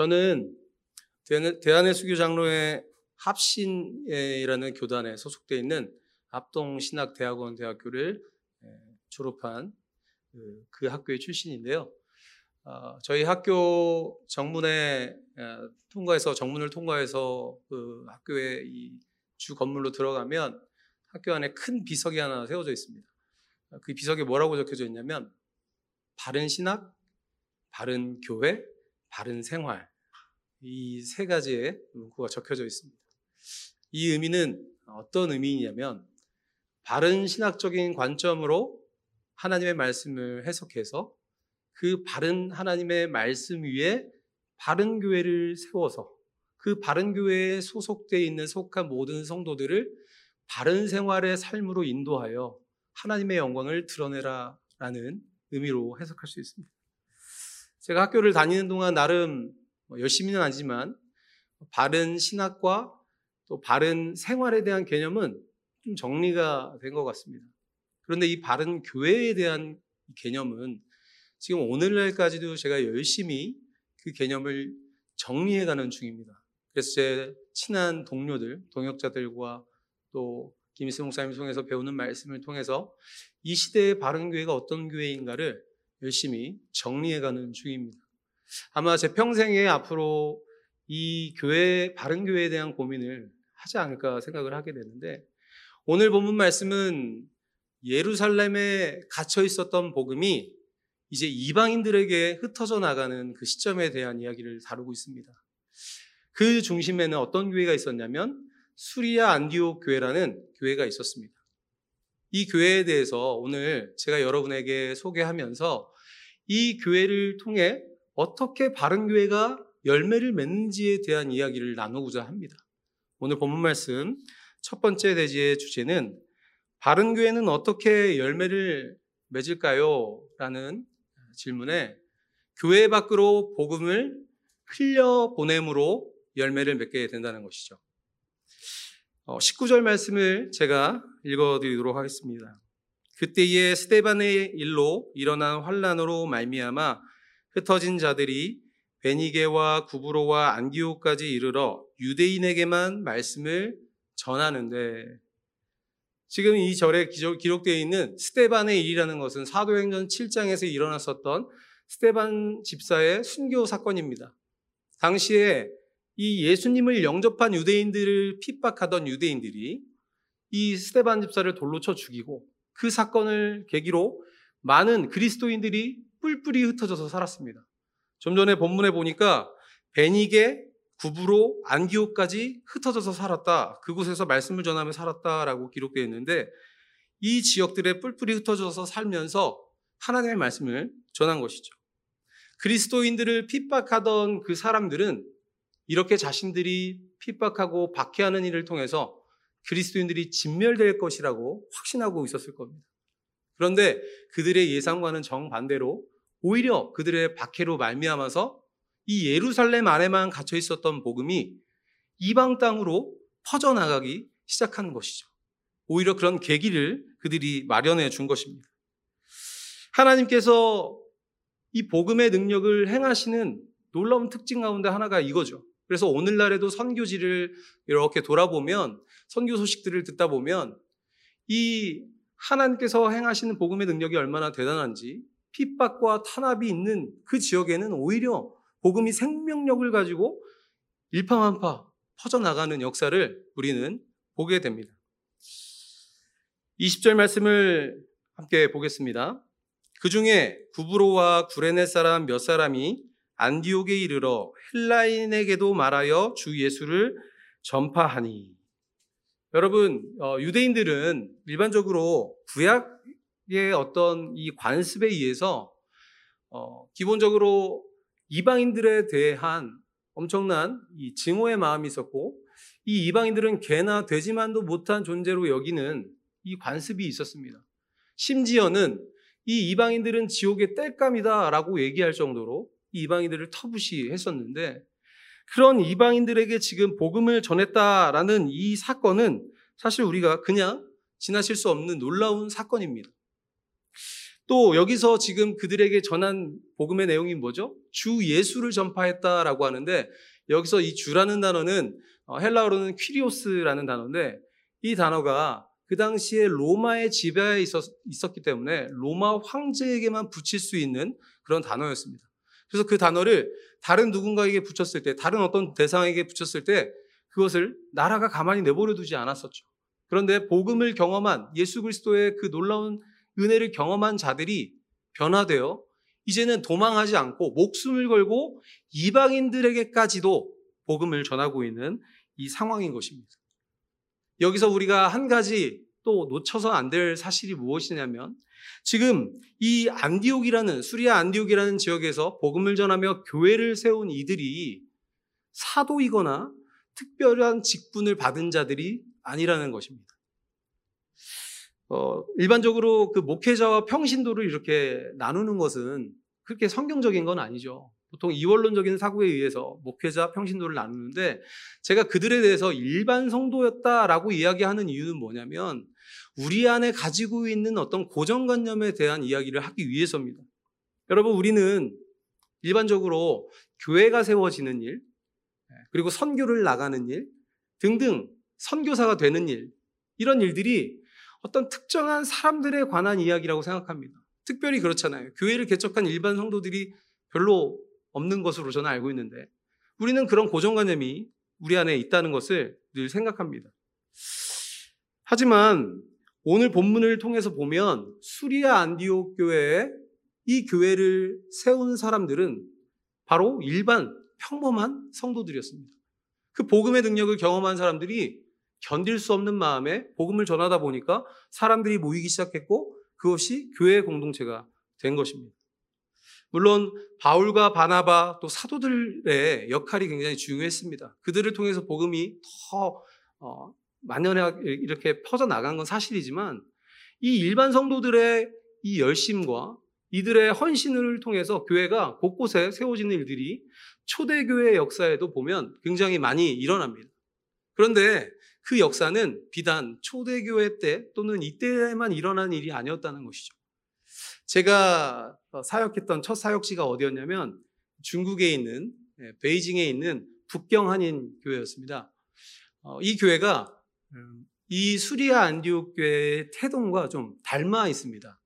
저는 대한의 수교 장로회 합신이라는 교단에 소속되어 있는 합동신학대학원 대학교를 졸업한 그, 그 학교의 출신인데요. 어, 저희 학교 정문에 통과해서 정문을 통과해서 그 학교의 이주 건물로 들어가면 학교 안에 큰 비석이 하나 세워져 있습니다. 그 비석에 뭐라고 적혀져 있냐면 바른 신학, 바른 교회, 바른 생활 이 세 가지의 문구가 적혀져 있습니다. 이 의미는 어떤 의미냐면 바른 신학적인 관점으로 하나님의 말씀을 해석해서 그 바른 하나님의 말씀 위에 바른 교회를 세워서 그 바른 교회에 소속되어 있는 속한 모든 성도들을 바른 생활의 삶으로 인도하여 하나님의 영광을 드러내라 라는 의미로 해석할 수 있습니다. 제가 학교를 다니는 동안 나름 뭐 열심히는 아니지만 바른 신학과 또 바른 생활에 대한 개념은 좀 정리가 된 것 같습니다. 그런데 이 바른 교회에 대한 개념은 지금 오늘날까지도 제가 열심히 그 개념을 정리해가는 중입니다. 그래서 제 친한 동료들, 동역자들과 또 김희수 목사님 통해서 배우는 말씀을 통해서 이 시대의 바른 교회가 어떤 교회인가를 열심히 정리해가는 중입니다. 아마 제 평생에 앞으로 이 교회, 바른 교회에 대한 고민을 하지 않을까 생각을 하게 되는데 오늘 본문 말씀은 예루살렘에 갇혀 있었던 복음이 이제 이방인들에게 흩어져 나가는 그 시점에 대한 이야기를 다루고 있습니다. 그 중심에는 어떤 교회가 있었냐면 수리아 안디옥 교회라는 교회가 있었습니다. 이 교회에 대해서 오늘 제가 여러분에게 소개하면서 이 교회를 통해 어떻게 바른 교회가 열매를 맺는지에 대한 이야기를 나누고자 합니다. 오늘 본문 말씀 첫 번째 대지의 주제는 바른 교회는 어떻게 열매를 맺을까요? 라는 질문에 교회 밖으로 복음을 흘려 보냄으로 열매를 맺게 된다는 것이죠. 19절 어, 말씀을 제가 읽어드리도록 하겠습니다. 그때에 스테반의 일로 일어난 환란으로 말미암아 흩어진 자들이 베니게와 구브로와 안디오까지 이르러 유대인에게만 말씀을 전하는데 지금 이 절에 기록되어 있는 스테반의 일이라는 것은 사도행전 7장에서 일어났었던 스테반 집사의 순교 사건입니다. 당시에 이 예수님을 영접한 유대인들을 핍박하던 유대인들이 이 스테반 집사를 돌로 쳐 죽이고 그 사건을 계기로 많은 그리스도인들이 뿔뿔이 흩어져서 살았습니다. 좀 전에 본문에 보니까 베니게, 구부로, 안기오까지 흩어져서 살았다. 그곳에서 말씀을 전하며 살았다라고 기록되어 있는데 이 지역들에 뿔뿔이 흩어져서 살면서 하나님의 말씀을 전한 것이죠. 그리스도인들을 핍박하던 그 사람들은 이렇게 자신들이 핍박하고 박해하는 일을 통해서 그리스도인들이 진멸될 것이라고 확신하고 있었을 겁니다. 그런데 그들의 예상과는 정반대로 오히려 그들의 박해로 말미암아서 이 예루살렘 안에만 갇혀 있었던 복음이 이방 땅으로 퍼져나가기 시작하는 것이죠. 오히려 그런 계기를 그들이 마련해 준 것입니다. 하나님께서 이 복음의 능력을 행하시는 놀라운 특징 가운데 하나가 이거죠. 그래서 오늘날에도 선교지를 이렇게 돌아보면 선교 소식들을 듣다 보면 이 하나님께서 행하시는 복음의 능력이 얼마나 대단한지 핍박과 탄압이 있는 그 지역에는 오히려 복음이 생명력을 가지고 일파만파 퍼져나가는 역사를 우리는 보게 됩니다. 20절 말씀을 함께 보겠습니다. 그 중에 구브로와 구레네 사람 몇 사람이 안디옥에 이르러 헬라인에게도 말하여 주 예수를 전파하니. 여러분, 어, 유대인들은 일반적으로 구약 의 어떤 이 관습에 의해서 어, 기본적으로 이방인들에 대한 엄청난 이 증오의 마음이 있었고 이 이방인들은 개나 되지만도 못한 존재로 여기는 이 관습이 있었습니다. 심지어는 이 이방인들은 지옥의 땔감이다라고 얘기할 정도로 이 이방인들을 터부시 했었는데 그런 이방인들에게 지금 복음을 전했다라는 이 사건은 사실 우리가 그냥 지나칠 수 없는 놀라운 사건입니다. 또 여기서 지금 그들에게 전한 복음의 내용이 뭐죠? 주 예수를 전파했다라고 하는데 여기서 이 주라는 단어는 어, 헬라어로는 퀴리오스라는 단어인데 이 단어가 그 당시에 로마의 지배에 있었, 있었기 때문에 로마 황제에게만 붙일 수 있는 그런 단어였습니다. 그래서 그 단어를 다른 누군가에게 붙였을 때, 다른 어떤 대상에게 붙였을 때 그것을 나라가 가만히 내버려 두지 않았었죠. 그런데 복음을 경험한 예수 그리스도의 그 놀라운 은혜를 경험한 자들이 변화되어 이제는 도망하지 않고 목숨을 걸고 이방인들에게까지도 복음을 전하고 있는 이 상황인 것입니다. 여기서 우리가 한 가지 또 놓쳐서 안 될 사실이 무엇이냐면 지금 이 안디옥이라는 수리아 안디옥이라는 지역에서 복음을 전하며 교회를 세운 이들이 사도이거나 특별한 직분을 받은 자들이 아니라는 것입니다. 어, 일반적으로 그 목회자와 평신도를 이렇게 나누는 것은 그렇게 성경적인 건 아니죠. 보통 이원론적인 사고에 의해서 목회자, 평신도를 나누는데 제가 그들에 대해서 일반 성도였다라고 이야기하는 이유는 뭐냐면 우리 안에 가지고 있는 어떤 고정관념에 대한 이야기를 하기 위해서입니다. 여러분, 우리는 일반적으로 교회가 세워지는 일, 그리고 선교를 나가는 일 등등 선교사가 되는 일, 이런 일들이 어떤 특정한 사람들에 관한 이야기라고 생각합니다. 특별히 그렇잖아요. 교회를 개척한 일반 성도들이 별로 없는 것으로 저는 알고 있는데 우리는 그런 고정관념이 우리 안에 있다는 것을 늘 생각합니다. 하지만 오늘 본문을 통해서 보면 수리아 안디옥 교회에 이 교회를 세운 사람들은 바로 일반 평범한 성도들이었습니다. 그 복음의 능력을 경험한 사람들이 견딜 수 없는 마음에 복음을 전하다 보니까 사람들이 모이기 시작했고 그것이 교회 공동체가 된 것입니다. 물론 바울과 바나바 또 사도들의 역할이 굉장히 중요했습니다. 그들을 통해서 복음이 더 어, 만연하게 이렇게 퍼져 나간 건 사실이지만 이 일반 성도들의 이 열심과 이들의 헌신을 통해서 교회가 곳곳에 세워지는 일들이 초대교회 역사에도 보면 굉장히 많이 일어납니다. 그런데 그 역사는 비단 초대교회 때 또는 이때만 일어난 일이 아니었다는 것이죠. 제가 어, 사역했던 첫 사역지가 어디였냐면 중국에 있는 예, 베이징에 있는 북경 한인 교회였습니다. 어, 이 교회가 음, 이 수리아 안디옥 교회의 태동과 좀 닮아 있습니다.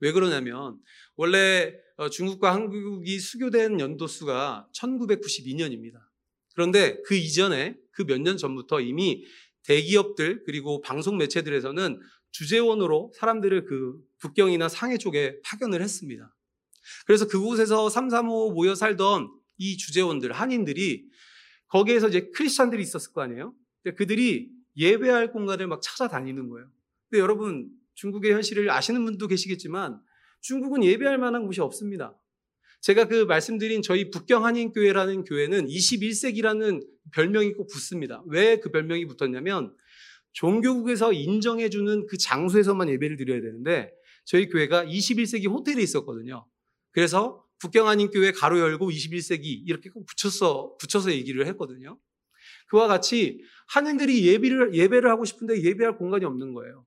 왜 그러냐면 원래 어, 중국과 한국이 수교된 연도수가 1992년입니다. 그런데 그 이전에 그 몇 년 전부터 이미 대기업들 그리고 방송 매체들에서는 주재원으로 사람들을 그 북경이나 상해 쪽에 파견을 했습니다. 그래서 그곳에서 335 모여 살던 이 주재원들, 한인들이 거기에서 이제 크리스찬들이 있었을 거 아니에요? 그들이 예배할 공간을 막 찾아다니는 거예요. 근데 여러분, 중국의 현실을 아시는 분도 계시겠지만 중국은 예배할 만한 곳이 없습니다. 제가 그 말씀드린 저희 북경 한인교회라는 교회는 21세기라는 별명이 꼭 붙습니다. 왜 그 별명이 붙었냐면 종교국에서 인정해주는 그 장소에서만 예배를 드려야 되는데 저희 교회가 21세기 호텔에 있었거든요. 그래서 북경 한인교회 가로 열고 21세기 이렇게 꼭 붙여서 붙여서 얘기를 했거든요. 그와 같이 한인들이 예배를 예배를 하고 싶은데 예배할 공간이 없는 거예요.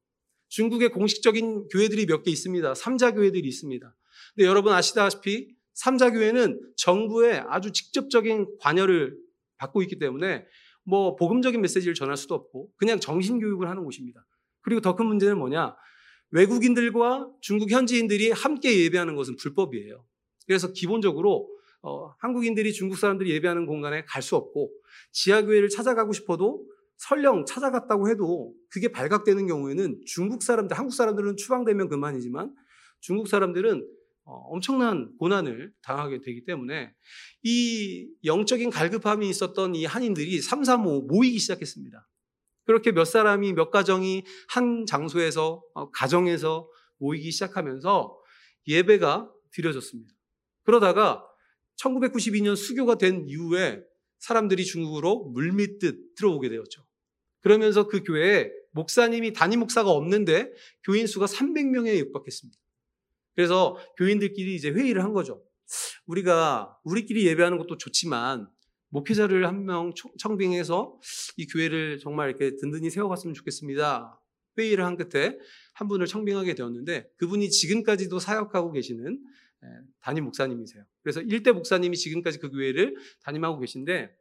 중국의 공식적인 교회들이 몇 개 있습니다. 삼자 교회들이 있습니다. 근데 여러분 아시다시피 삼자 교회는 정부의 아주 직접적인 관여를 받고 있기 때문에 뭐 복음적인 메시지를 전할 수도 없고 그냥 정신 교육을 하는 곳입니다. 그리고 더 큰 문제는 뭐냐? 외국인들과 중국 현지인들이 함께 예배하는 것은 불법이에요. 그래서 기본적으로 어, 한국인들이 중국 사람들이 예배하는 공간에 갈 수 없고 지하교회를 찾아가고 싶어도 설령 찾아갔다고 해도 그게 발각되는 경우에는 중국 사람들, 한국 사람들은 추방되면 그만이지만 중국 사람들은 어, 엄청난 고난을 당하게 되기 때문에 이 영적인 갈급함이 있었던 이 한인들이 3, 3, 5 모이기 시작했습니다. 그렇게 몇 사람이 몇 가정이 한 장소에서 어, 가정에서 모이기 시작하면서 예배가 드려졌습니다. 그러다가 1992년 수교가 된 이후에 사람들이 중국으로 물밀듯 들어오게 되었죠. 그러면서 그 교회에 목사님이 단임 목사가 없는데 교인 수가 300명에 육박했습니다. 그래서 교인들끼리 이제 회의를 한 거죠. 우리가 우리끼리 예배하는 것도 좋지만 목회자를 한 명 청빙해서 이 교회를 정말 이렇게 든든히 세워갔으면 좋겠습니다. 회의를 한 끝에 한 분을 청빙하게 되었는데 그분이 지금까지도 사역하고 계시는 예, 담임 목사님이세요. 그래서 일대 목사님이 지금까지 그 교회를 담임하고 계신데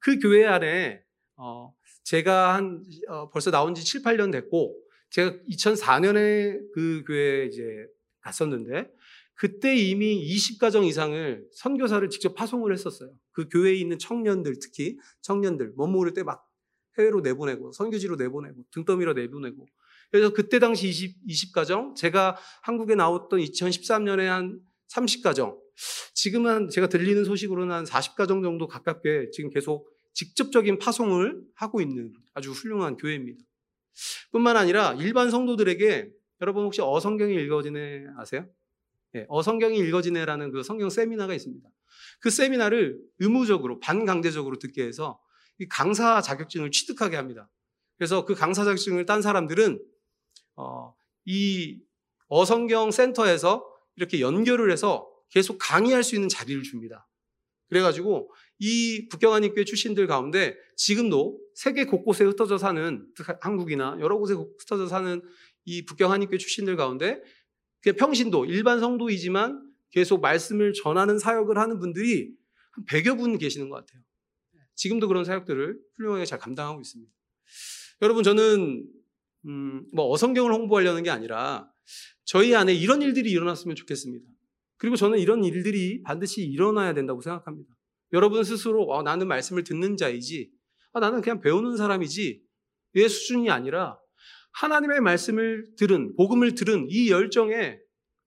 그 교회 안에 어, 제가 한 어, 벌써 나온 지 7, 8년 됐고 제가 2004년에 그 교회에 이제 갔었는데 그때 이미 20가정 이상을 선교사를 직접 파송을 했었어요. 그 교회에 있는 청년들 특히 청년들 못 모를 때 막 해외로 내보내고 선교지로 내보내고 등더미로 내보내고 그래서 그때 당시 20, 20가정 제가 한국에 나왔던 2013년에 한 30가정 지금은 제가 들리는 소식으로는 한 40가정 정도 가깝게 지금 계속 직접적인 파송을 하고 있는 아주 훌륭한 교회입니다. 뿐만 아니라 일반 성도들에게 여러분 혹시 어성경이 읽어지네 아세요? 네, 어성경이 읽어지네라는 그 성경 세미나가 있습니다. 그 세미나를 의무적으로 반강제적으로 듣게 해서 이 강사 자격증을 취득하게 합니다. 그래서 그 강사 자격증을 딴 사람들은 어, 이 어성경 센터에서 이렇게 연결을 해서 계속 강의할 수 있는 자리를 줍니다. 그래가지고 이 북경한인교회 출신들 가운데 지금도 세계 곳곳에 흩어져 사는 한국이나 여러 곳에 흩어져 사는 이 북경한인교회 출신들 가운데 평신도 일반 성도이지만 계속 말씀을 전하는 사역을 하는 분들이 한 100여 분 계시는 것 같아요. 지금도 그런 사역들을 훌륭하게 잘 감당하고 있습니다. 여러분 저는 음, 뭐 어성경을 홍보하려는 게 아니라 저희 안에 이런 일들이 일어났으면 좋겠습니다. 그리고 저는 이런 일들이 반드시 일어나야 된다고 생각합니다. 여러분 스스로 어, 나는 말씀을 듣는 자이지, 아, 나는 그냥 배우는 사람이지, 의 수준이 아니라 하나님의 말씀을 들은, 복음을 들은 이 열정에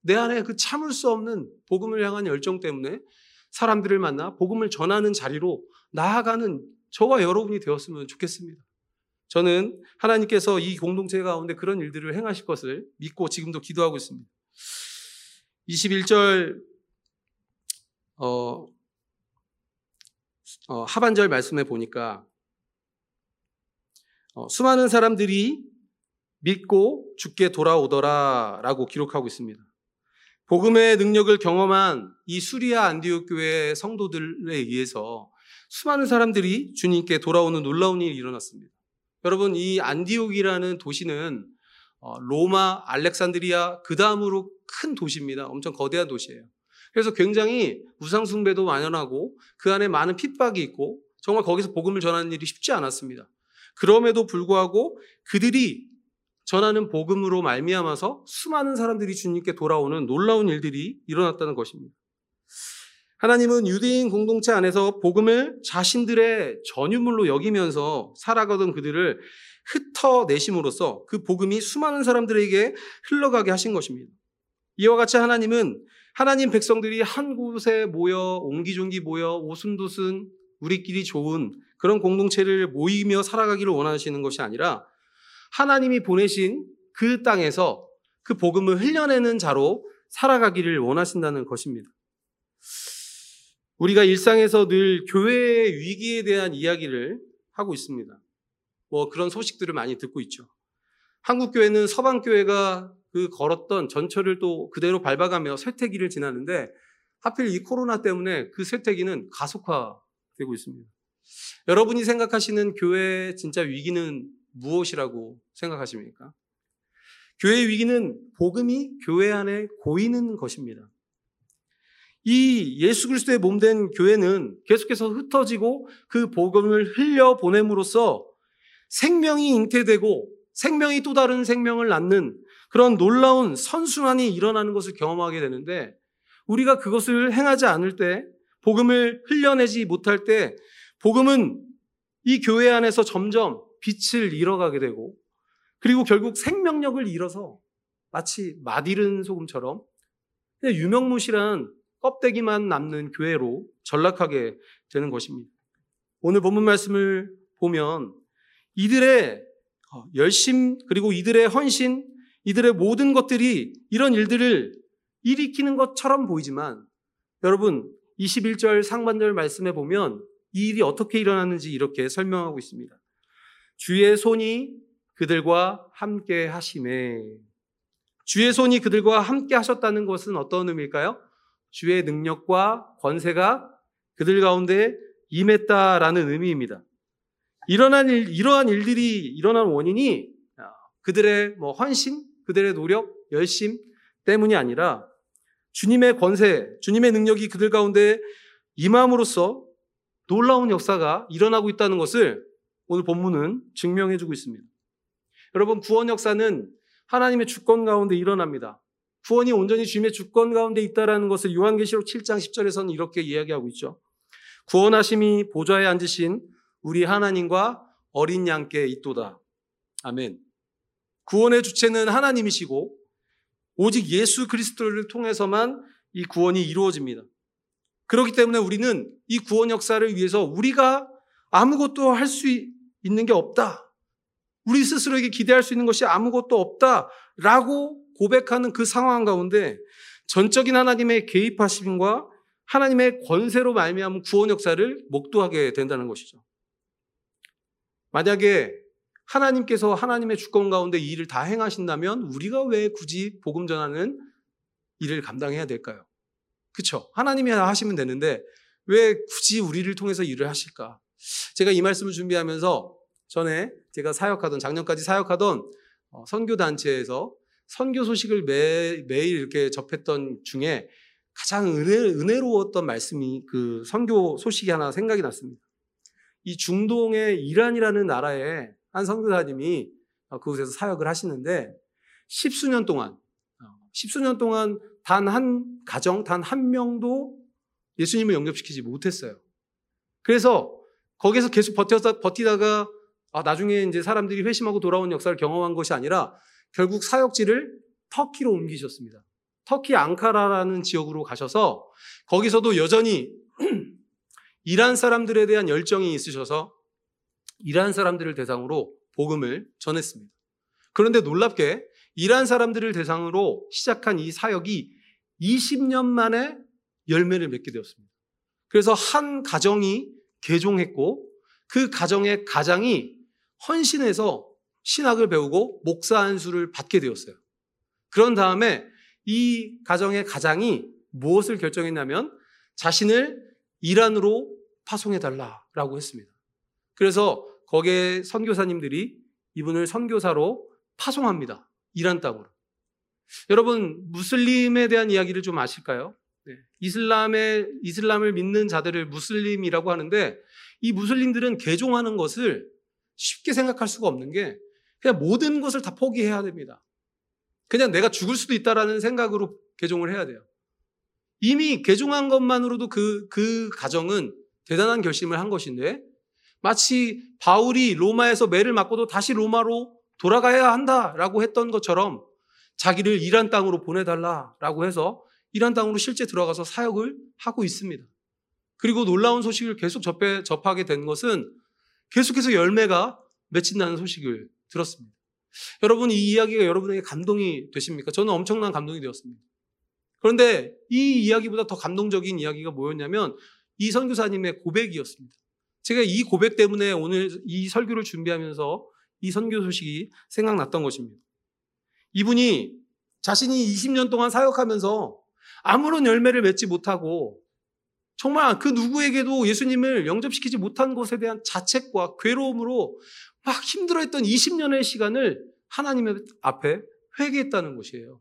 내 안에 그 참을 수 없는 복음을 향한 열정 때문에 사람들을 만나 복음을 전하는 자리로 나아가는 저와 여러분이 되었으면 좋겠습니다. 저는 하나님께서 이 공동체 가운데 그런 일들을 행하실 것을 믿고 지금도 기도하고 있습니다. 21절 어, 어, 하반절 말씀에 보니까 어, 수많은 사람들이 믿고 죽게 돌아오더라라고 기록하고 있습니다. 복음의 능력을 경험한 이 수리아 안디옥 교회 성도들에 의해서 수많은 사람들이 주님께 돌아오는 놀라운 일이 일어났습니다. 여러분 이 안디옥이라는 도시는 어, 로마, 알렉산드리아 그 다음으로 큰 도시입니다. 엄청 거대한 도시예요. 그래서 굉장히 우상숭배도 만연하고 그 안에 많은 핍박이 있고 정말 거기서 복음을 전하는 일이 쉽지 않았습니다. 그럼에도 불구하고 그들이 전하는 복음으로 말미암아서 수많은 사람들이 주님께 돌아오는 놀라운 일들이 일어났다는 것입니다. 하나님은 유대인 공동체 안에서 복음을 자신들의 전유물로 여기면서 살아가던 그들을 흩어내심으로써 그 복음이 수많은 사람들에게 흘러가게 하신 것입니다. 이와 같이 하나님은 하나님 백성들이 한 곳에 모여 옹기종기 모여 오순도순 우리끼리 좋은 그런 공동체를 모이며 살아가기를 원하시는 것이 아니라 하나님이 보내신 그 땅에서 그 복음을 흘려내는 자로 살아가기를 원하신다는 것입니다. 우리가 일상에서 늘 교회의 위기에 대한 이야기를 하고 있습니다. 뭐 그런 소식들을 많이 듣고 있죠. 한국 교회는 서방 교회가 그 걸었던 전철을 또 그대로 밟아가며 쇠퇴기를 지나는데 하필 이 코로나 때문에 그 쇠퇴기는 가속화되고 있습니다. 여러분이 생각하시는 교회의 진짜 위기는 무엇이라고 생각하십니까? 교회의 위기는 복음이 교회 안에 고이는 것입니다. 이 예수 그리스도의 몸 된 교회는 계속해서 흩어지고 그 복음을 흘려 보냄으로써 생명이 잉태되고 생명이 또 다른 생명을 낳는 그런 놀라운 선순환이 일어나는 것을 경험하게 되는데 우리가 그것을 행하지 않을 때 복음을 흘려내지 못할 때 복음은 이 교회 안에서 점점 빛을 잃어가게 되고 그리고 결국 생명력을 잃어서 마치 맛잃은 소금처럼 유명무실한 껍데기만 남는 교회로 전락하게 되는 것입니다. 오늘 본문 말씀을 보면 이들의 열심 그리고 이들의 헌신, 이들의 모든 것들이 이런 일들을 일으키는 것처럼 보이지만 여러분 21절 상반절 말씀에 보면 이 일이 어떻게 일어났는지 이렇게 설명하고 있습니다. 주의 손이 그들과 함께 하심에 주의 손이 그들과 함께 하셨다는 것은 어떤 의미일까요? 주의 능력과 권세가 그들 가운데 임했다라는 의미입니다. 일어난 일, 이러한 일들이 일어난 원인이 그들의 뭐 헌신, 그들의 노력, 열심 때문이 아니라 주님의 권세, 주님의 능력이 그들 가운데 임함으로써 놀라운 역사가 일어나고 있다는 것을 오늘 본문은 증명해 주고 있습니다. 여러분, 구원 역사는 하나님의 주권 가운데 일어납니다. 구원이 온전히 주님의 주권 가운데 있다라는 것을 요한계시록 7장 10절에서는 이렇게 이야기하고 있죠. 구원하심이 보좌에 앉으신 우리 하나님과 어린 양께 있도다. 아멘. 구원의 주체는 하나님이시고 오직 예수 그리스도를 통해서만 이 구원이 이루어집니다. 그렇기 때문에 우리는 이 구원 역사를 위해서 우리가 아무것도 할 수 있는 게 없다. 우리 스스로에게 기대할 수 있는 것이 아무것도 없다라고 고백하는 그 상황 가운데 전적인 하나님의 개입하심과 하나님의 권세로 말미암은 구원 역사를 목도하게 된다는 것이죠. 만약에 하나님께서 하나님의 주권 가운데 이 일을 다 행하신다면 우리가 왜 굳이 복음 전하는 일을 감당해야 될까요? 그렇죠? 하나님이 하시면 되는데 왜 굳이 우리를 통해서 일을 하실까? 제가 이 말씀을 준비하면서 전에 제가 사역하던 작년까지 사역하던 어, 선교 단체에서 선교 소식을 매, 매일 이렇게 접했던 중에 가장 은혜, 은혜 로웠던 말씀이 그 선교 소식이 하나 생각이 났습니다. 이 중동의 이란이라는 나라에 한 선교사님이 어, 그곳에서 사역을 하시는데 십수년 동안, 어, 십수년 동안 단 한 가정, 단 한 명도 예수님을 영접시키지 못했어요. 그래서 거기서 계속 버텨서, 버티다가 아, 나중에 이제 사람들이 회심하고 돌아온 역사를 경험한 것이 아니라 결국 사역지를 터키로 옮기셨습니다. 터키 앙카라라는 지역으로 가셔서 거기서도 여전히 이란 사람들에 대한 열정이 있으셔서 이란 사람들을 대상으로 복음을 전했습니다. 그런데 놀랍게 이란 사람들을 대상으로 시작한 이 사역이 20년 만에 열매를 맺게 되었습니다. 그래서 한 가정이 개종했고 그 가정의 가장이 헌신해서 신학을 배우고 목사 안수를 받게 되었어요. 그런 다음에 이 가정의 가장이 무엇을 결정했냐면 자신을 이란으로 파송해 달라라고 했습니다. 그래서 거기에 선교사님들이 이분을 선교사로 파송합니다. 이란 땅으로. 여러분 무슬림에 대한 이야기를 좀 아실까요? 네. 이슬람의 이슬람을 믿는 자들을 무슬림이라고 하는데 이 무슬림들은 개종하는 것을 쉽게 생각할 수가 없는 게 그냥 모든 것을 다 포기해야 됩니다. 그냥 내가 죽을 수도 있다라는 생각으로 개종을 해야 돼요. 이미 개종한 것만으로도 그, 그 가정은 대단한 결심을 한 것인데 마치 바울이 로마에서 매를 맞고도 다시 로마로 돌아가야 한다라고 했던 것처럼 자기를 이란 땅으로 보내달라라고 해서 이란 땅으로 실제 들어가서 사역을 하고 있습니다. 그리고 놀라운 소식을 계속 접해, 접하게 된 것은 계속해서 열매가 맺힌다는 소식을 들었습니다. 여러분, 이 이야기가 여러분에게 감동이 되십니까? 저는 엄청난 감동이 되었습니다. 그런데 이 이야기보다 더 감동적인 이야기가 뭐였냐면 이 선교사님의 고백이었습니다. 제가 이 고백 때문에 오늘 이 설교를 준비하면서 이 선교 소식이 생각났던 것입니다. 이분이 자신이 20년 동안 사역하면서 아무런 열매를 맺지 못하고 정말 그 누구에게도 예수님을 영접시키지 못한 것에 대한 자책과 괴로움으로 막 힘들어했던 20년의 시간을 하나님 앞에 회개했다는 것이에요.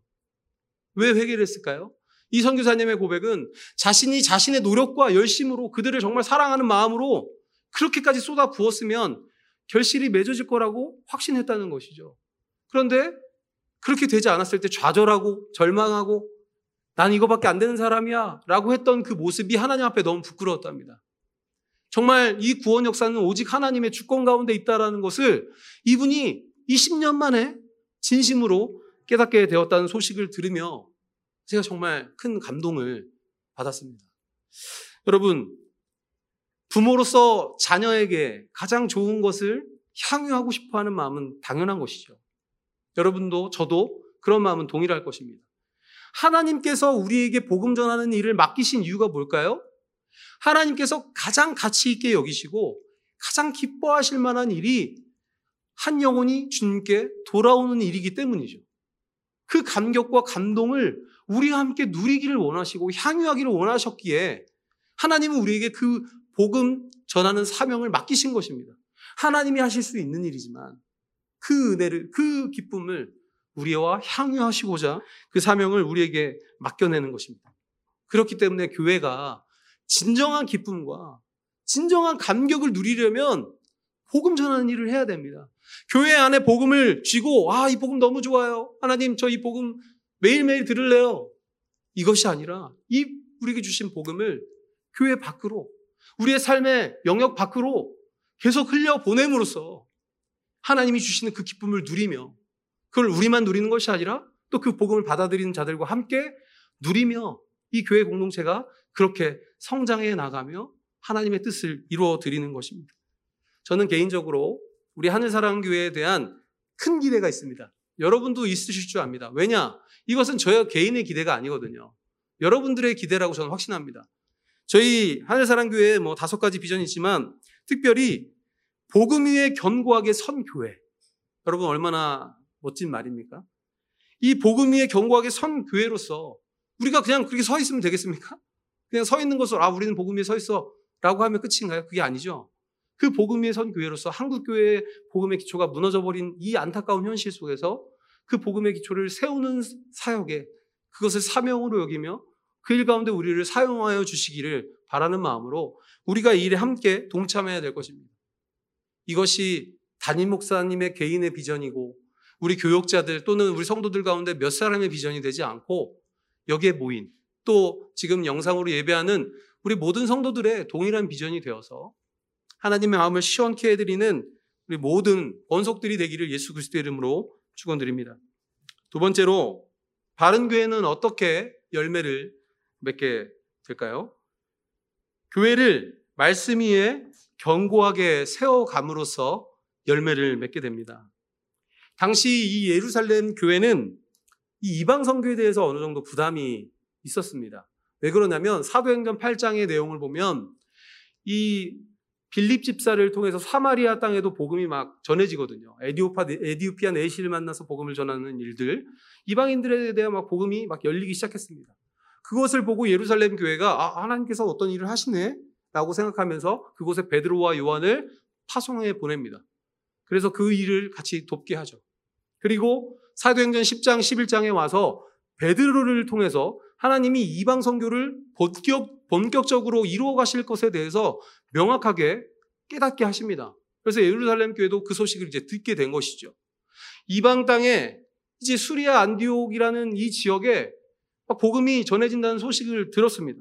왜 회개를 했을까요? 이 선교사님의 고백은 자신이 자신의 노력과 열심으로 그들을 정말 사랑하는 마음으로 그렇게까지 쏟아 부었으면 결실이 맺어질 거라고 확신했다는 것이죠. 그런데 그렇게 되지 않았을 때 좌절하고 절망하고 난 이거밖에 안 되는 사람이야. 라고 했던 그 모습이 하나님 앞에 너무 부끄러웠답니다. 정말 이 구원 역사는 오직 하나님의 주권 가운데 있다라는 것을 이분이 20년 만에 진심으로 깨닫게 되었다는 소식을 들으며 제가 정말 큰 감동을 받았습니다. 여러분, 부모로서 자녀에게 가장 좋은 것을 향유하고 싶어 하는 마음은 당연한 것이죠. 여러분도 저도 그런 마음은 동일할 것입니다. 하나님께서 우리에게 복음 전하는 일을 맡기신 이유가 뭘까요? 하나님께서 가장 가치 있게 여기시고 가장 기뻐하실 만한 일이 한 영혼이 주님께 돌아오는 일이기 때문이죠. 그 감격과 감동을 우리와 함께 누리기를 원하시고 향유하기를 원하셨기에 하나님은 우리에게 그 복음 전하는 사명을 맡기신 것입니다. 하나님이 하실 수 있는 일이지만 그 은혜를, 그 기쁨을 우리와 향유하시고자 그 사명을 우리에게 맡겨내는 것입니다. 그렇기 때문에 교회가 진정한 기쁨과 진정한 감격을 누리려면 복음 전하는 일을 해야 됩니다. 교회 안에 복음을 쥐고 아, 이 복음 너무 좋아요. 하나님 저 이 복음 매일매일 들을래요. 이것이 아니라 이 우리에게 주신 복음을 교회 밖으로 우리의 삶의 영역 밖으로 계속 흘려 보냄으로써 하나님이 주시는 그 기쁨을 누리며 그걸 우리만 누리는 것이 아니라 또 그 복음을 받아들이는 자들과 함께 누리며 이 교회 공동체가 그렇게 성장해 나가며 하나님의 뜻을 이루어 드리는 것입니다. 저는 개인적으로 우리 하늘사랑교회에 대한 큰 기대가 있습니다. 여러분도 있으실 줄 압니다. 왜냐? 이것은 저의 개인의 기대가 아니거든요. 여러분들의 기대라고 저는 확신합니다. 저희 하늘사랑교회에 뭐 다섯 가지 비전이 있지만 특별히 복음 위에 견고하게 선 교회. 여러분 얼마나 멋진 말입니까? 이 복음 위에 견고하게 선 교회로서 우리가 그냥 그렇게 서 있으면 되겠습니까? 그냥 서 있는 것으로 아 우리는 복음 위에 서 있어 라고 하면 끝인가요? 그게 아니죠. 그 복음 위에 선 교회로서 한국 교회의 복음의 기초가 무너져 버린 이 안타까운 현실 속에서 그 복음의 기초를 세우는 사역에 그것을 사명으로 여기며 그 일 가운데 우리를 사용하여 주시기를 바라는 마음으로 우리가 이 일에 함께 동참해야 될 것입니다. 이것이 담임 목사님의 개인의 비전이고 우리 교역자들 또는 우리 성도들 가운데 몇 사람의 비전이 되지 않고 여기에 모인 또 지금 영상으로 예배하는 우리 모든 성도들의 동일한 비전이 되어서 하나님의 마음을 시원케 해드리는 우리 모든 원속들이 되기를 예수 그리스도의 이름으로 축원드립니다. 두 번째로 바른 교회는 어떻게 열매를 맺게 될까요? 교회를 말씀 위에 견고하게 세워감으로써 열매를 맺게 됩니다. 당시 이 예루살렘 교회는 이 이방 선교에 대해서 어느 정도 부담이 있었습니다. 왜 그러냐면 사도행전 8장의 내용을 보면 이 빌립 집사를 통해서 사마리아 땅에도 복음이 막 전해지거든요. 에디오파, 에디오피아 내시를 만나서 복음을 전하는 일들. 이방인들에 대한 막 복음이 막 열리기 시작했습니다. 그것을 보고 예루살렘 교회가 아, 하나님께서 어떤 일을 하시네? 라고 생각하면서 그곳에 베드로와 요한을 파송해 보냅니다. 그래서 그 일을 같이 돕게 하죠. 그리고 사도행전 10장, 11장에 와서 베드로를 통해서 하나님이 이방 선교를 본격, 본격적으로 이루어 가실 것에 대해서 명확하게 깨닫게 하십니다. 그래서 예루살렘 교회도 그 소식을 이제 듣게 된 것이죠. 이방 땅에 이제 수리아 안디옥이라는 이 지역에 복음이 전해진다는 소식을 들었습니다.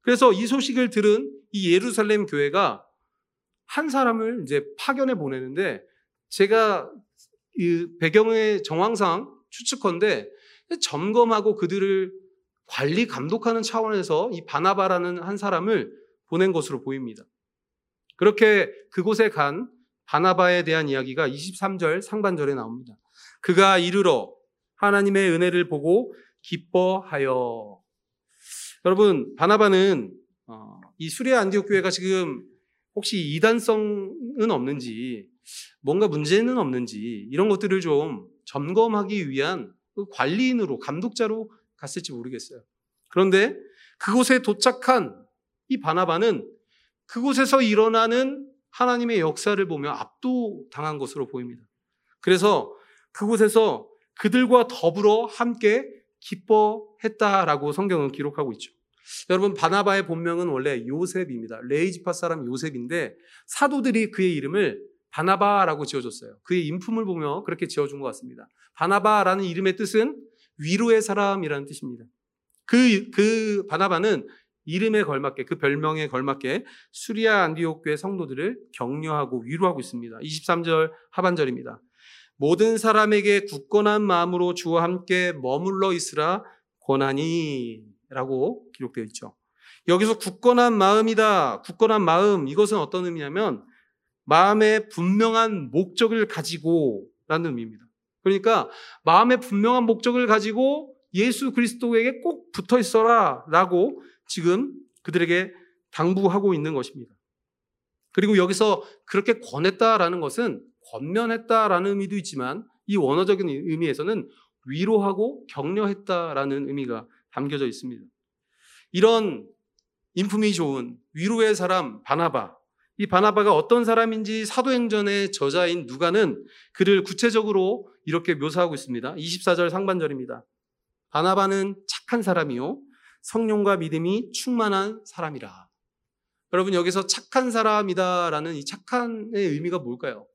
그래서 이 소식을 들은 이 예루살렘 교회가 한 사람을 이제 파견해 보내는데 제가 이 배경의 정황상 추측컨대 점검하고 그들을 관리 감독하는 차원에서 이 바나바라는 한 사람을 보낸 것으로 보입니다. 그렇게 그곳에 간 바나바에 대한 이야기가 23절 상반절에 나옵니다. 그가 이르러 하나님의 은혜를 보고 기뻐하여. 여러분, 바나바는 어, 이 수레 안디옥 교회가 지금 혹시 이단성은 없는지 뭔가 문제는 없는지 이런 것들을 좀 점검하기 위한 그 관리인으로 감독자로 갔을지 모르겠어요. 그런데 그곳에 도착한 이 바나바는 그곳에서 일어나는 하나님의 역사를 보며 압도당한 것으로 보입니다. 그래서 그곳에서 그들과 더불어 함께 기뻐했다라고 성경은 기록하고 있죠. 여러분 바나바의 본명은 원래 요셉입니다. 레이지파 사람 요셉인데 사도들이 그의 이름을 바나바라고 지어줬어요. 그의 인품을 보며 그렇게 지어준 것 같습니다. 바나바라는 이름의 뜻은 위로의 사람이라는 뜻입니다. 그, 그 바나바는 이름에 걸맞게, 그 별명에 걸맞게 수리아 안디옥 교회 성도들을 격려하고 위로하고 있습니다. 23절 하반절입니다. 모든 사람에게 굳건한 마음으로 주와 함께 머물러 있으라 권하니 라고 기록되어 있죠. 여기서 굳건한 마음이다. 굳건한 마음. 이것은 어떤 의미냐면 마음의 분명한 목적을 가지고 라는 의미입니다. 그러니까 마음의 분명한 목적을 가지고 예수 그리스도에게 꼭 붙어 있어라 라고 지금 그들에게 당부하고 있는 것입니다. 그리고 여기서 그렇게 권했다라는 것은 권면했다라는 의미도 있지만 이 원어적인 의미에서는 위로하고 격려했다라는 의미가 담겨져 있습니다. 이런 인품이 좋은 위로의 사람 바나바 이 바나바가 어떤 사람인지 사도행전의 저자인 누가는 그를 구체적으로 이렇게 묘사하고 있습니다. 24절 상반절입니다. 바나바는 착한 사람이요. 성령과 믿음이 충만한 사람이라. 여러분 여기서 착한 사람이다라는 이 착한의 의미가 뭘까요?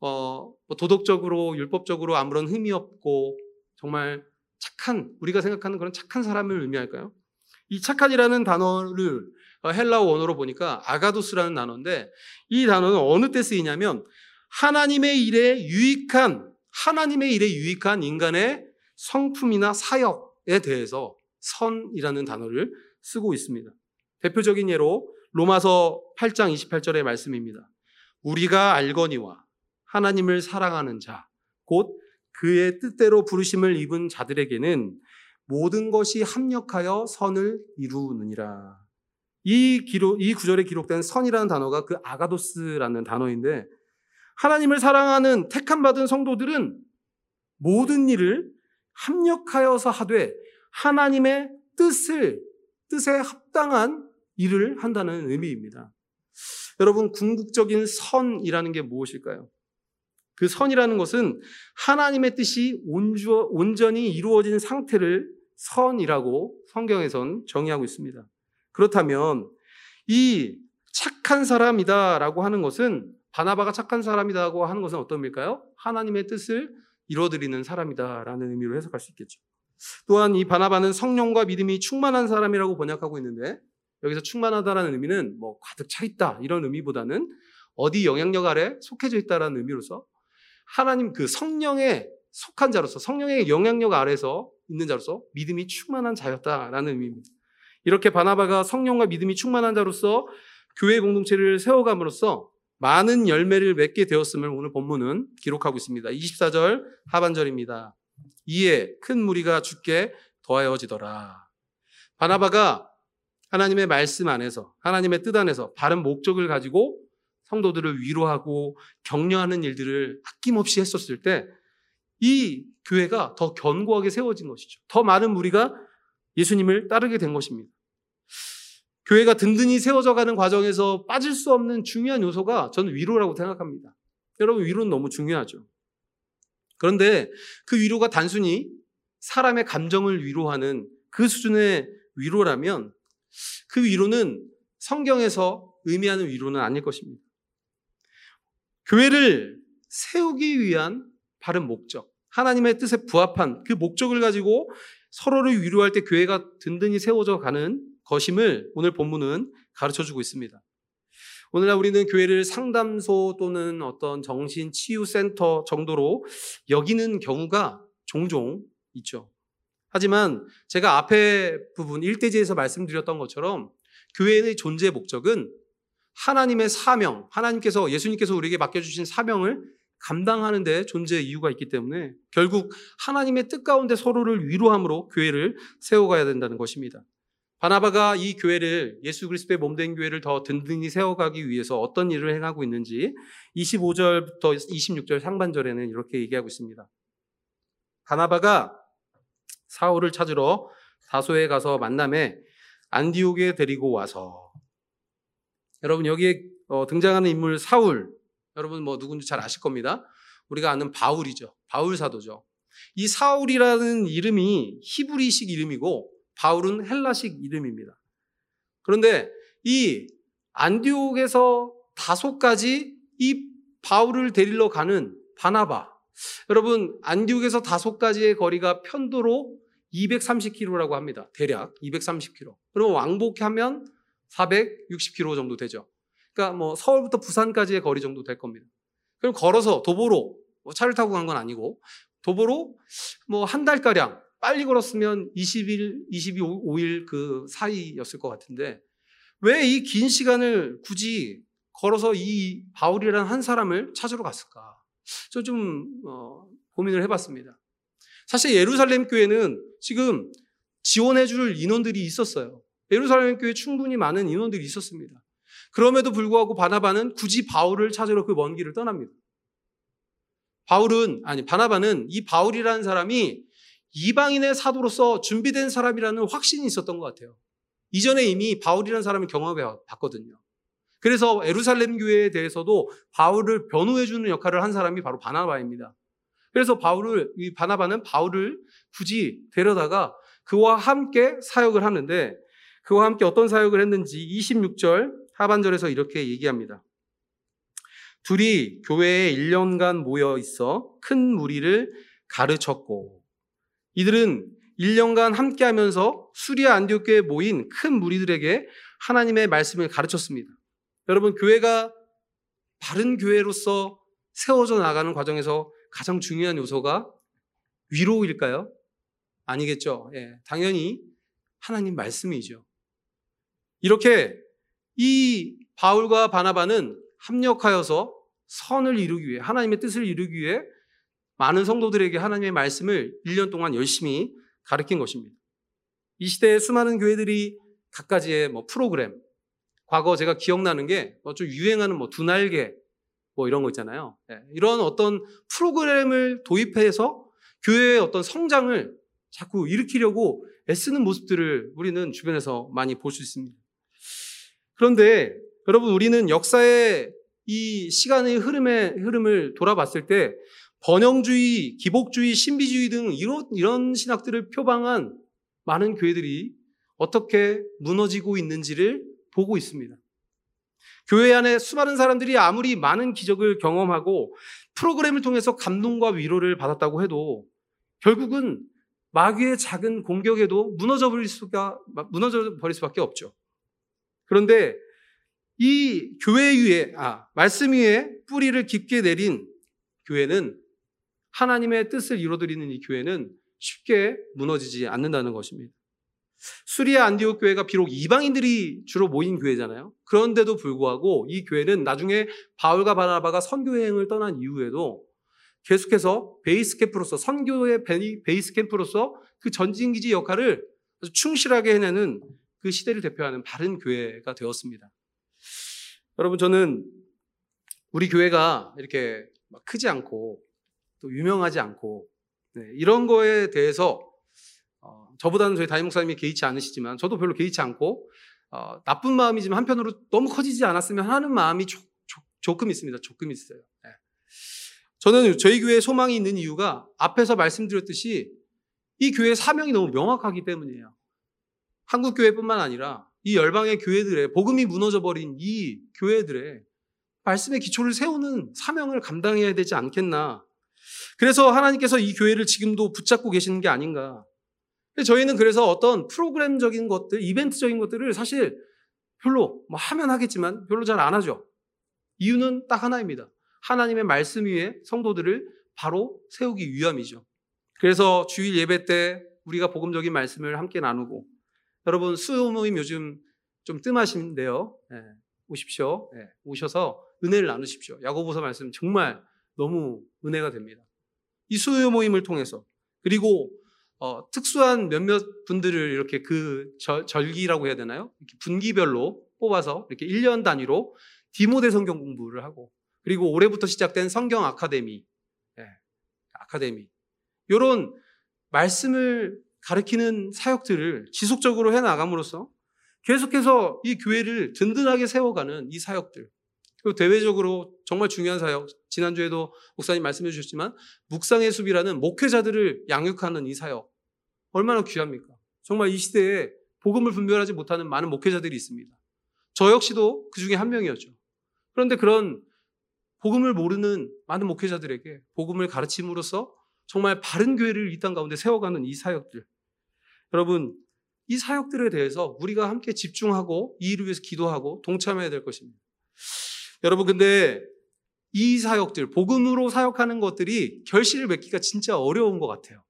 어, 뭐 도덕적으로 율법적으로 아무런 흠이 없고 정말 착한 우리가 생각하는 그런 착한 사람을 의미할까요? 이 착한이라는 단어를 어, 헬라어 원어로 보니까 아가도스라는 단어인데 이 단어는 어느 때 쓰이냐면 하나님의 일에 유익한 하나님의 일에 유익한 인간의 성품이나 사역에 대해서 선이라는 단어를 쓰고 있습니다. 대표적인 예로 로마서 8장 28절의 말씀입니다. 우리가 알거니와 하나님을 사랑하는 자, 곧 그의 뜻대로 부르심을 입은 자들에게는 모든 것이 합력하여 선을 이루느니라. 이 기록, 이 구절에 기록된 선이라는 단어가 그 아가도스라는 단어인데 하나님을 사랑하는 택함 받은 성도들은 모든 일을 합력하여서 하되 하나님의 뜻을 뜻에 합당한 일을 한다는 의미입니다. 여러분 궁극적인 선이라는 게 무엇일까요? 그 선이라는 것은 하나님의 뜻이 온전히 이루어진 상태를 선이라고 성경에선 정의하고 있습니다. 그렇다면 이 착한 사람이다라고 하는 것은 바나바가 착한 사람이다고 하는 것은 어떤 의미일까요? 하나님의 뜻을 이루어드리는 사람이다라는 의미로 해석할 수 있겠죠. 또한 이 바나바는 성령과 믿음이 충만한 사람이라고 번역하고 있는데 여기서 충만하다라는 의미는 뭐 가득 차 있다 이런 의미보다는 어디 영향력 아래 속해져 있다라는 의미로서 하나님 그 성령에 속한 자로서 성령의 영향력 아래서 있는 자로서 믿음이 충만한 자였다라는 의미입니다. 이렇게 바나바가 성령과 믿음이 충만한 자로서 교회 공동체를 세워감으로써 많은 열매를 맺게 되었음을 오늘 본문은 기록하고 있습니다. 24절 하반절입니다. 이에 큰 무리가 죽게 더하여지더라. 바나바가 하나님의 말씀 안에서 하나님의 뜻 안에서 바른 목적을 가지고 성도들을 위로하고 격려하는 일들을 아낌없이 했었을 때 이 교회가 더 견고하게 세워진 것이죠. 더 많은 무리가 예수님을 따르게 된 것입니다. 교회가 든든히 세워져 가는 과정에서 빠질 수 없는 중요한 요소가 저는 위로라고 생각합니다. 여러분, 위로는 너무 중요하죠. 그런데 그 위로가 단순히 사람의 감정을 위로하는 그 수준의 위로라면 그 위로는 성경에서 의미하는 위로는 아닐 것입니다. 교회를 세우기 위한 바른 목적, 하나님의 뜻에 부합한 그 목적을 가지고 서로를 위로할 때 교회가 든든히 세워져 가는 것임을 오늘 본문은 가르쳐 주고 있습니다. 오늘날 우리는 교회를 상담소 또는 어떤 정신 치유 센터 정도로 여기는 경우가 종종 있죠. 하지만 제가 앞에 부분 1대지에서 말씀드렸던 것처럼 교회의 존재 목적은 하나님의 사명, 하나님께서 예수님께서 우리에게 맡겨주신 사명을 감당하는 데 존재 이유가 있기 때문에 결국 하나님의 뜻 가운데 서로를 위로함으로 교회를 세워가야 된다는 것입니다. 바나바가 이 교회를 예수 그리스도의 몸된 교회를 더 든든히 세워가기 위해서 어떤 일을 행하고 있는지 25절부터 26절 상반절에는 이렇게 얘기하고 있습니다. 바나바가 사울을 찾으러 다소에 가서 만남에 안디옥에 데리고 와서 여러분 여기에 어, 등장하는 인물 사울 여러분 뭐 누군지 잘 아실 겁니다. 우리가 아는 바울이죠. 바울 사도죠. 이 사울이라는 이름이 히브리식 이름이고 바울은 헬라식 이름입니다. 그런데 이 안디옥에서 다소까지 이 바울을 데리러 가는 바나바. 여러분, 안디옥에서 다소까지의 거리가 편도로 230km라고 합니다. 대략 230km. 그러면 왕복하면 460km 정도 되죠. 그러니까 뭐 서울부터 부산까지의 거리 정도 될 겁니다. 그럼 걸어서 도보로 뭐 차를 타고 간 건 아니고 도보로 뭐 한 달가량 빨리 걸었으면 20일, 25일 그 사이였을 것 같은데 왜 이 긴 시간을 굳이 걸어서 이 바울이라는 한 사람을 찾으러 갔을까? 저좀 어, 고민을 해봤습니다. 사실 예루살렘 교회는 지금 지원해줄 인원들이 있었어요. 예루살렘 교회 충분히 많은 인원들이 있었습니다. 그럼에도 불구하고 바나바는 굳이 바울을 찾으러 그 먼 길을 떠납니다. 바울은 아니 바나바는 이 바울이라는 사람이 이방인의 사도로서 준비된 사람이라는 확신이 있었던 것 같아요. 이전에 이미 바울이라는 사람을 경험해 봤거든요. 그래서 에루살렘 교회에 대해서도 바울을 변호해주는 역할을 한 사람이 바로 바나바입니다. 그래서 바울을 이 바나바는 바울을 굳이 데려다가 그와 함께 사역을 하는데 그와 함께 어떤 사역을 했는지 26절 하반절에서 이렇게 얘기합니다. 둘이 교회에 1년간 모여 있어 큰 무리를 가르쳤고 이들은 1년간 함께 하면서 수리아 안디옥교에 모인 큰 무리들에게 하나님의 말씀을 가르쳤습니다. 여러분 교회가 바른 교회로서 세워져 나가는 과정에서 가장 중요한 요소가 위로일까요? 아니겠죠. 예, 당연히 하나님 말씀이죠. 이렇게 이 바울과 바나바는 합력하여서 선을 이루기 위해 하나님의 뜻을 이루기 위해 많은 성도들에게 하나님의 말씀을 1년 동안 열심히 가르친 것입니다. 이 시대에 수많은 교회들이 각가지의 뭐 프로그램, 과거 제가 기억나는 게좀 유행하는 뭐 두 날개 뭐 이런 거 있잖아요. 네, 이런 어떤 프로그램을 도입해서 교회의 어떤 성장을 자꾸 일으키려고 애쓰는 모습들을 우리는 주변에서 많이 볼 수 있습니다. 그런데 여러분 우리는 역사의 이 시간의 흐름의 흐름을 돌아봤을 때 번영주의, 기복주의, 신비주의 등 이런, 이런 신학들을 표방한 많은 교회들이 어떻게 무너지고 있는지를 보고 있습니다. 교회 안에 수많은 사람들이 아무리 많은 기적을 경험하고 프로그램을 통해서 감동과 위로를 받았다고 해도 결국은 마귀의 작은 공격에도 무너져 버릴 수가 무너져 버릴 수밖에 없죠. 그런데 이 교회 위에 아 말씀 위에 뿌리를 깊게 내린 교회는 하나님의 뜻을 이루어드리는 이 교회는 쉽게 무너지지 않는다는 것입니다. 수리아 안디옥 교회가 비록 이방인들이 주로 모인 교회잖아요. 그런데도 불구하고 이 교회는 나중에 바울과 바나바가 선교 여행을 떠난 이후에도 계속해서 베이스 캠프로서 선교의 베이스 캠프로서 그 전진 기지 역할을 아주 충실하게 해내는 그 시대를 대표하는 바른 교회가 되었습니다. 여러분 저는 우리 교회가 이렇게 크지 않고 또 유명하지 않고 네, 이런 거에 대해서 어, 저보다는 저희 담임 목사님이 개의치 않으시지만 저도 별로 개의치 않고 어, 나쁜 마음이지만 한편으로 너무 커지지 않았으면 하는 마음이 조, 조, 금 있습니다. 조금 있어요. 네. 저는 저희 교회에 소망이 있는 이유가 앞에서 말씀드렸듯이 이 교회의 사명이 너무 명확하기 때문이에요. 한국 교회뿐만 아니라 이 열방의 교회들의 복음이 무너져 버린 이 교회들의 말씀의 기초를 세우는 사명을 감당해야 되지 않겠나 그래서 하나님께서 이 교회를 지금도 붙잡고 계시는 게 아닌가. 저희는 그래서 어떤 프로그램적인 것들, 이벤트적인 것들을 사실 별로 뭐 하면 하겠지만 별로 잘 안 하죠. 이유는 딱 하나입니다. 하나님의 말씀 위에 성도들을 바로 세우기 위함이죠. 그래서 주일 예배 때 우리가 복음적인 말씀을 함께 나누고 여러분 수요 모임 요즘 좀 뜸하신데요. 네, 오십시오. 네, 오셔서 은혜를 나누십시오. 야고보서 말씀 정말 너무 은혜가 됩니다. 이 수요 모임을 통해서. 그리고 어, 특수한 몇몇 분들을 이렇게 그 절, 절기라고 해야 되나요? 이렇게 분기별로 뽑아서 이렇게 1년 단위로 디모데 성경 공부를 하고 그리고 올해부터 시작된 성경 아카데미, 네, 아카데미. 이런 말씀을 가르치는 사역들을 지속적으로 해 나감으로써 계속해서 이 교회를 든든하게 세워가는 이 사역들 그리고 대외적으로 정말 중요한 사역, 지난주에도 목사님 말씀해 주셨지만, 묵상의 숲이라는 목회자들을 양육하는 이 사역. 얼마나 귀합니까? 정말 이 시대에 복음을 분별하지 못하는 많은 목회자들이 있습니다. 저 역시도 그 중에 한 명이었죠. 그런데 그런 복음을 모르는 많은 목회자들에게 복음을 가르침으로써 정말 바른 교회를 이 땅 가운데 세워가는 이 사역들. 여러분, 이 사역들에 대해서 우리가 함께 집중하고 이 일을 위해서 기도하고 동참해야 될 것입니다. 여러분 근데 이 사역들 복음으로 사역하는 것들이 결실을 맺기가 진짜 어려운 것 같아요.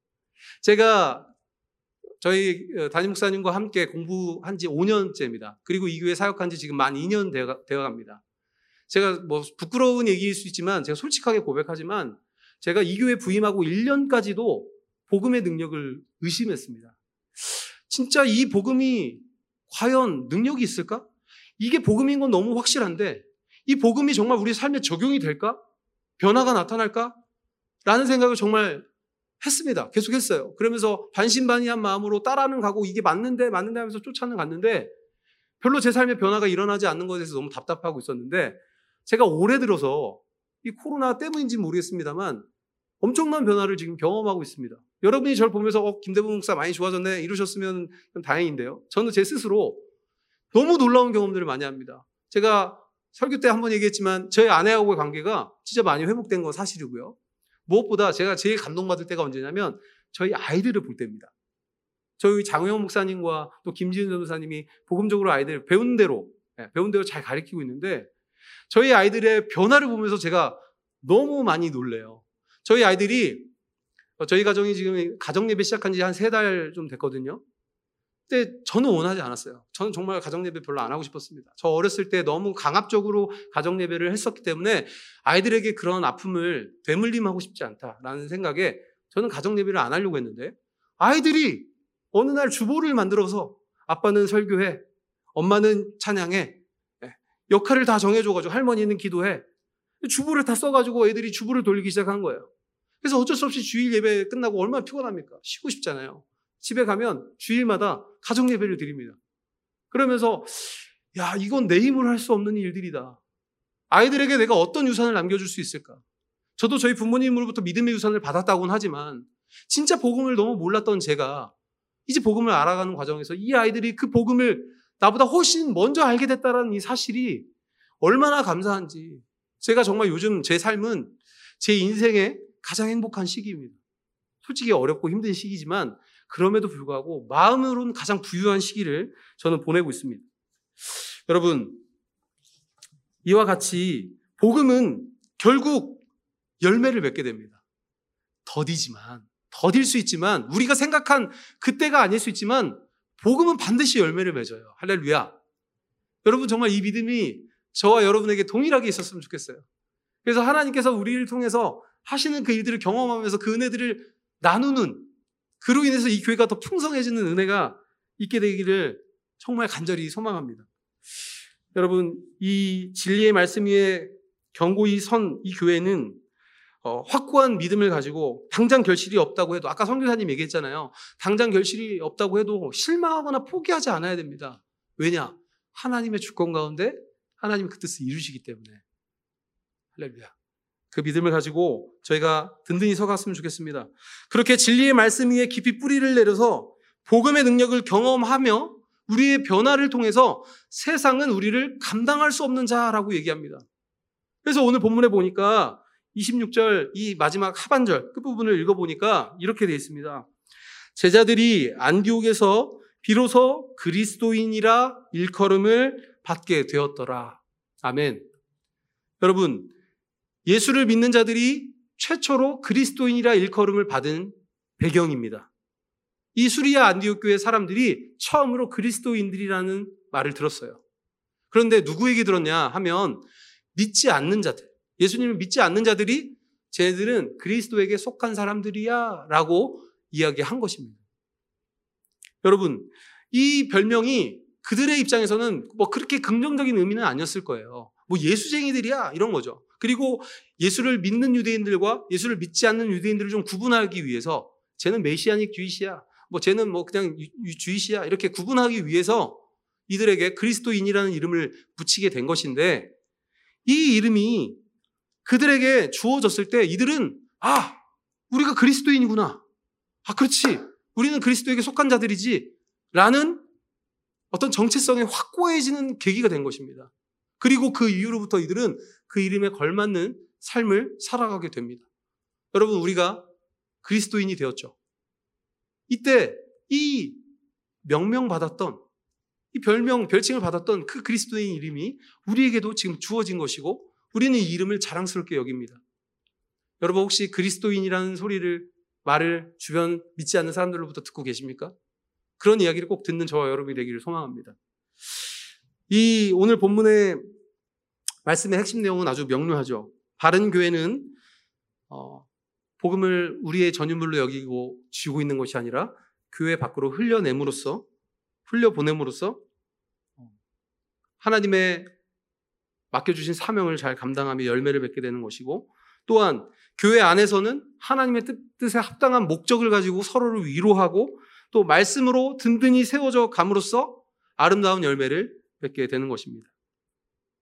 제가 저희 어, 담임 목사님과 함께 공부한 지 5년째입니다. 그리고 이 교회 사역한 지 지금 만 2년 되어 갑니다. 제가 뭐 부끄러운 얘기일 수 있지만 제가 솔직하게 고백하지만 제가 이 교회 부임하고 1년까지도 복음의 능력을 의심했습니다. 진짜 이 복음이 과연 능력이 있을까? 이게 복음인 건 너무 확실한데 이 복음이 정말 우리 삶에 적용이 될까? 변화가 나타날까? 라는 생각을 정말 했습니다. 계속 했어요. 그러면서 반신반의한 마음으로 따라는 가고 이게 맞는데 맞는데 하면서 쫓아는 갔는데 별로 제 삶에 변화가 일어나지 않는 것에 대해서 너무 답답하고 있었는데 제가 올해 들어서 이 코로나 때문인지 모르겠습니다만 엄청난 변화를 지금 경험하고 있습니다. 여러분이 저를 보면서 어, 김대범 목사 많이 좋아졌네 이러셨으면 다행인데요. 저는 제 스스로 너무 놀라운 경험들을 많이 합니다. 제가 설교 때 한 번 얘기했지만 저희 아내하고의 관계가 진짜 많이 회복된 건 사실이고요. 무엇보다 제가 제일 감동받을 때가 언제냐면 저희 아이들을 볼 때입니다. 저희 장우영 목사님과 또 김지은 전도사님이 복음적으로 아이들 배운 대로 예, 배운 대로 잘 가르치고 있는데 저희 아이들의 변화를 보면서 제가 너무 많이 놀래요. 저희 아이들이 어, 저희 가정이 지금 가정 예배 시작한 지 한 세 달 좀 됐거든요. 근데 저는 원하지 않았어요. 저는 정말 가정 예배 별로 안 하고 싶었습니다. 저 어렸을 때 너무 강압적으로 가정 예배를 했었기 때문에 아이들에게 그런 아픔을 되물림하고 싶지 않다라는 생각에 저는 가정 예배를 안 하려고 했는데 아이들이 어느 날 주보를 만들어서 아빠는 설교해, 엄마는 찬양해, 예, 역할을 다 정해줘가지고 할머니는 기도해. 주부를 다 써가지고 애들이 주부를 돌리기 시작한 거예요. 그래서 어쩔 수 없이 주일 예배 끝나고 얼마나 피곤합니까? 쉬고 싶잖아요. 집에 가면 주일마다 가정 예배를 드립니다. 그러면서 야 이건 내 힘으로 할 수 없는 일들이다. 아이들에게 내가 어떤 유산을 남겨줄 수 있을까? 저도 저희 부모님으로부터 믿음의 유산을 받았다고는 하지만 진짜 복음을 너무 몰랐던 제가 이제 복음을 알아가는 과정에서 이 아이들이 그 복음을 나보다 훨씬 먼저 알게 됐다는 이 사실이 얼마나 감사한지 제가 정말 요즘 제 삶은 제 인생의 가장 행복한 시기입니다. 솔직히 어렵고 힘든 시기지만 그럼에도 불구하고 마음으로는 가장 부유한 시기를 저는 보내고 있습니다. 여러분, 이와 같이 복음은 결국 열매를 맺게 됩니다. 더디지만, 더딜 수 있지만, 우리가 생각한 그때가 아닐 수 있지만, 복음은 반드시 열매를 맺어요. 할렐루야. 여러분, 정말 이 믿음이 저와 여러분에게 동일하게 있었으면 좋겠어요. 그래서 하나님께서 우리를 통해서 하시는 그 일들을 경험하면서 그 은혜들을 나누는 그로 인해서 이 교회가 더 풍성해지는 은혜가 있게 되기를 정말 간절히 소망합니다. 여러분, 이 진리의 말씀 위에 경고히 선 이 교회는 어, 확고한 믿음을 가지고 당장 결실이 없다고 해도 아까 성교사님 얘기했잖아요. 당장 결실이 없다고 해도 실망하거나 포기하지 않아야 됩니다. 왜냐? 하나님의 주권 가운데 하나님 그 뜻을 이루시기 때문에. 할렐루야. 그 믿음을 가지고 저희가 든든히 서갔으면 좋겠습니다. 그렇게 진리의 말씀 위에 깊이 뿌리를 내려서 복음의 능력을 경험하며 우리의 변화를 통해서 세상은 우리를 감당할 수 없는 자라고 얘기합니다. 그래서 오늘 본문에 보니까 26절 이 마지막 하반절 끝부분을 읽어보니까 이렇게 되어 있습니다. 제자들이 안디옥에서 비로소 그리스도인이라 일컬음을 받게 되었더라. 아멘. 여러분, 예수를 믿는 자들이 최초로 그리스도인이라 일컬음을 받은 배경입니다. 이 수리아 안디옥 교회 사람들이 처음으로 그리스도인들이라는 말을 들었어요. 그런데 누구에게 들었냐 하면 믿지 않는 자들, 예수님을 믿지 않는 자들이 쟤들은 그리스도에게 속한 사람들이야 라고 이야기한 것입니다. 여러분, 이 별명이 그들의 입장에서는 뭐 그렇게 긍정적인 의미는 아니었을 거예요. 뭐 예수쟁이들이야 이런 거죠. 그리고 예수를 믿는 유대인들과 예수를 믿지 않는 유대인들을 좀 구분하기 위해서 쟤는 메시아닉 주이시야. 뭐 쟤는 뭐 그냥 주이시야. 이렇게 구분하기 위해서 이들에게 그리스도인이라는 이름을 붙이게 된 것인데 이 이름이 그들에게 주어졌을 때 이들은 아, 우리가 그리스도인이구나. 아, 그렇지. 우리는 그리스도에게 속한 자들이지. 라는 어떤 정체성이 확고해지는 계기가 된 것입니다. 그리고 그 이후로부터 이들은 그 이름에 걸맞는 삶을 살아가게 됩니다. 여러분, 우리가 그리스도인이 되었죠. 이때 이 명명받았던, 이 별명, 별칭을 받았던 그 그리스도인 이름이 우리에게도 지금 주어진 것이고, 우리는 이 이름을 자랑스럽게 여깁니다. 여러분, 혹시 그리스도인이라는 소리를, 말을 주변 믿지 않는 사람들로부터 듣고 계십니까? 그런 이야기를 꼭 듣는 저와 여러분이 되기를 소망합니다. 이 오늘 본문의 말씀의 핵심 내용은 아주 명료하죠. 바른 교회는 어, 복음을 우리의 전유물로 여기고 쥐고 있는 것이 아니라 교회 밖으로 흘려냄으로써 흘려 보냄으로써 하나님의 맡겨주신 사명을 잘 감당하며 열매를 맺게 되는 것이고 또한 교회 안에서는 하나님의 뜻에 합당한 목적을 가지고 서로를 위로하고 또 말씀으로 든든히 세워져 감으로써 아름다운 열매를 맺게 되는 것입니다.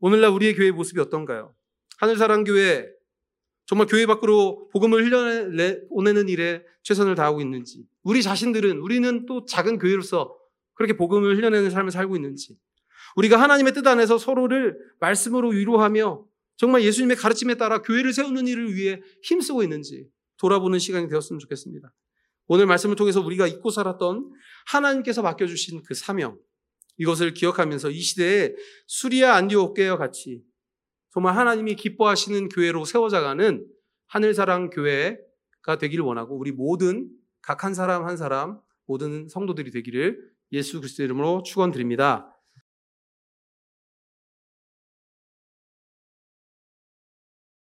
오늘날 우리의 교회의 모습이 어떤가요? 하늘사랑교회 정말 교회 밖으로 복음을 흘려보내는 일에 최선을 다하고 있는지, 우리 자신들은 우리는 또 작은 교회로서 그렇게 복음을 흘려내는 삶을 살고 있는지, 우리가 하나님의 뜻 안에서 서로를 말씀으로 위로하며 정말 예수님의 가르침에 따라 교회를 세우는 일을 위해 힘쓰고 있는지 돌아보는 시간이 되었으면 좋겠습니다. 오늘 말씀을 통해서 우리가 잊고 살았던 하나님께서 맡겨주신 그 사명, 이것을 기억하면서 이 시대에 수리아 안디옥교회와 같이 정말 하나님이 기뻐하시는 교회로 세워져가는 하늘사랑 교회가 되기를 원하고 우리 모든 각 한 사람 한 사람 모든 성도들이 되기를 예수 그리스도 이름으로 축원드립니다.